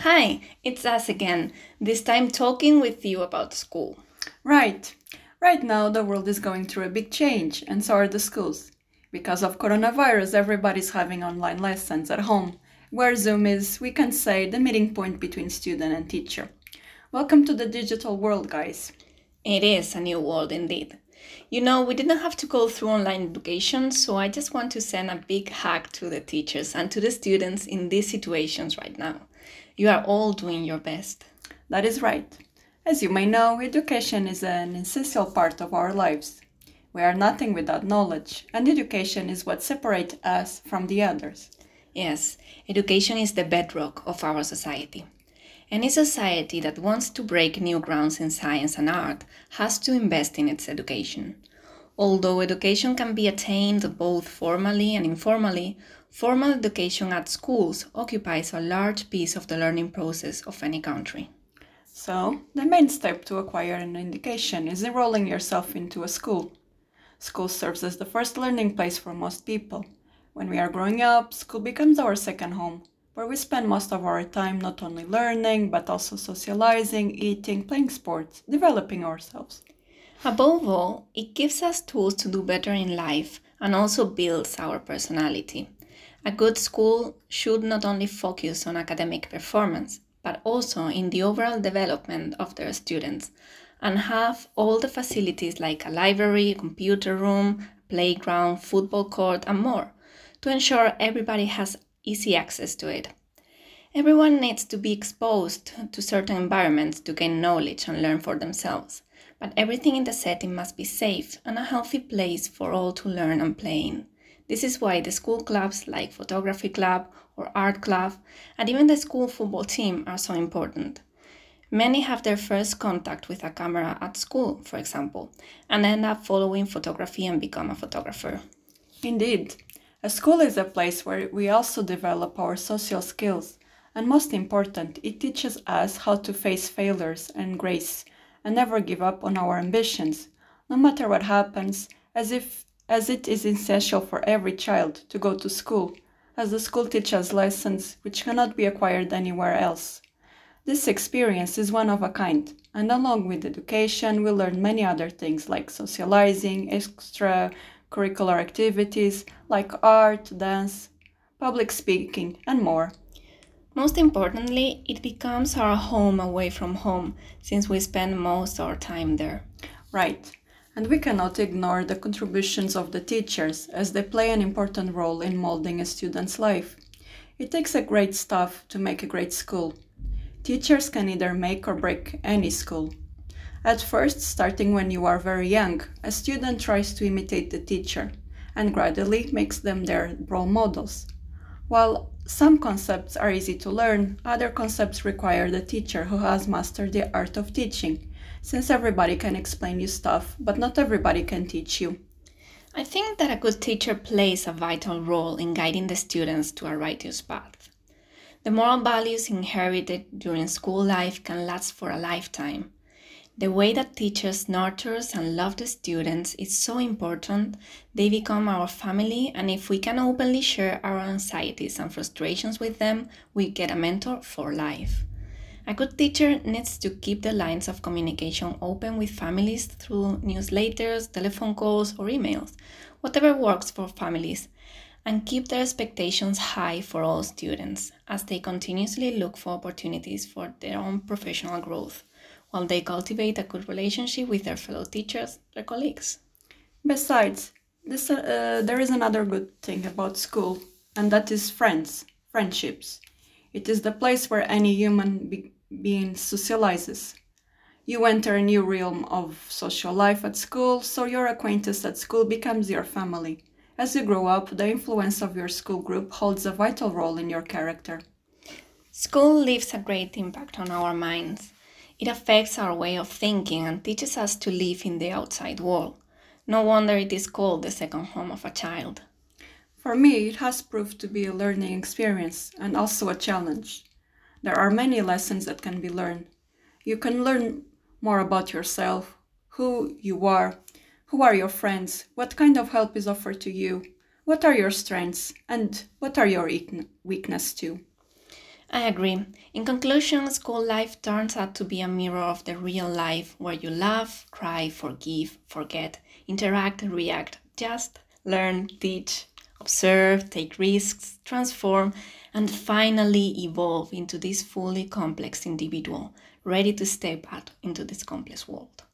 Hi, it's us again, this time talking with you about school. Right. Right now, the world is going through a big change, and so are the schools. Because of coronavirus, everybody's having online lessons at home, where Zoom is, we can say, the meeting point between student and teacher. Welcome to the digital world, guys. It is a new world indeed. You know, we didn't have to go through online education, so I just want to send a big hug to the teachers and to the students in these situations right now. You are all doing your best. That is right. As you may know, education is an essential part of our lives. We are nothing without knowledge, and education is what separates us from the others. Yes, education is the bedrock of our society. Any society that wants to break new grounds in science and art has to invest in its education. Although education can be attained both formally and informally, formal education at schools occupies a large piece of the learning process of any country. So, the main step to acquire an education is enrolling yourself into a school. School serves as the first learning place for most people. When we are growing up, school becomes our second home, where we spend most of our time not only learning, but also socializing, eating, playing sports, developing ourselves. Above all, it gives us tools to do better in life and also builds our personality. A good school should not only focus on academic performance, but also in the overall development of their students and have all the facilities like a library, computer room, playground, football court, and more to ensure everybody has easy access to it. Everyone needs to be exposed to certain environments to gain knowledge and learn for themselves, but everything in the setting must be safe and a healthy place for all to learn and play in. This is why the school clubs like photography club or art club and even the school football team are so important. Many have their first contact with a camera at school, for example, and end up following photography and become a photographer. Indeed, a school is a place where we also develop our social skills, and most important, it teaches us how to face failures and grace and never give up on our ambitions, no matter what happens, as if as it is essential for every child to go to school, as the school teaches lessons which cannot be acquired anywhere else. This experience is one of a kind, and along with education, we learn many other things like socializing, extra curricular activities like art, dance, public speaking, and more. Most importantly, it becomes our home away from home since we spend most of our time there. Right and we cannot ignore the contributions of the teachers as they play an important role in molding a student's life. It takes a great staff to make a great school. Teachers can either make or break any school. At first, starting when you are very young, a student tries to imitate the teacher and gradually makes them their role models. While some concepts are easy to learn, other concepts require the teacher who has mastered the art of teaching since everybody can explain you stuff, but not everybody can teach you. I think that a good teacher plays a vital role in guiding the students to a righteous path. The moral values inherited during school life can last for a lifetime. The way that teachers nurtures and love the students is so important. They become our family, and if we can openly share our anxieties and frustrations with them, we get a mentor for life. A good teacher needs to keep the lines of communication open with families through newsletters, telephone calls, or emails, whatever works for families, and keep their expectations high for all students as they continuously look for opportunities for their own professional growth while they cultivate a good relationship with their fellow teachers, their colleagues. Besides, this, uh, there is another good thing about school, and that is friends, friendships. It is the place where any human being socializes. You enter a new realm of social life at school, so your acquaintance at school becomes your family. As you grow up, the influence of your school group holds a vital role in your character. School leaves a great impact on our minds. It affects our way of thinking and teaches us to live in the outside world. No wonder it is called the second home of a child. For me, it has proved to be a learning experience and also a challenge. There are many lessons that can be learned. You can learn more about yourself, who you are, who are your friends, what kind of help is offered to you, what are your strengths, and what are your weaknesses too. I agree. In conclusion, school life turns out to be a mirror of the real life where you laugh, cry, forgive, forget, interact, react, just learn, teach, observe, take risks, transform, and finally evolve into this fully complex individual ready to step out into this complex world.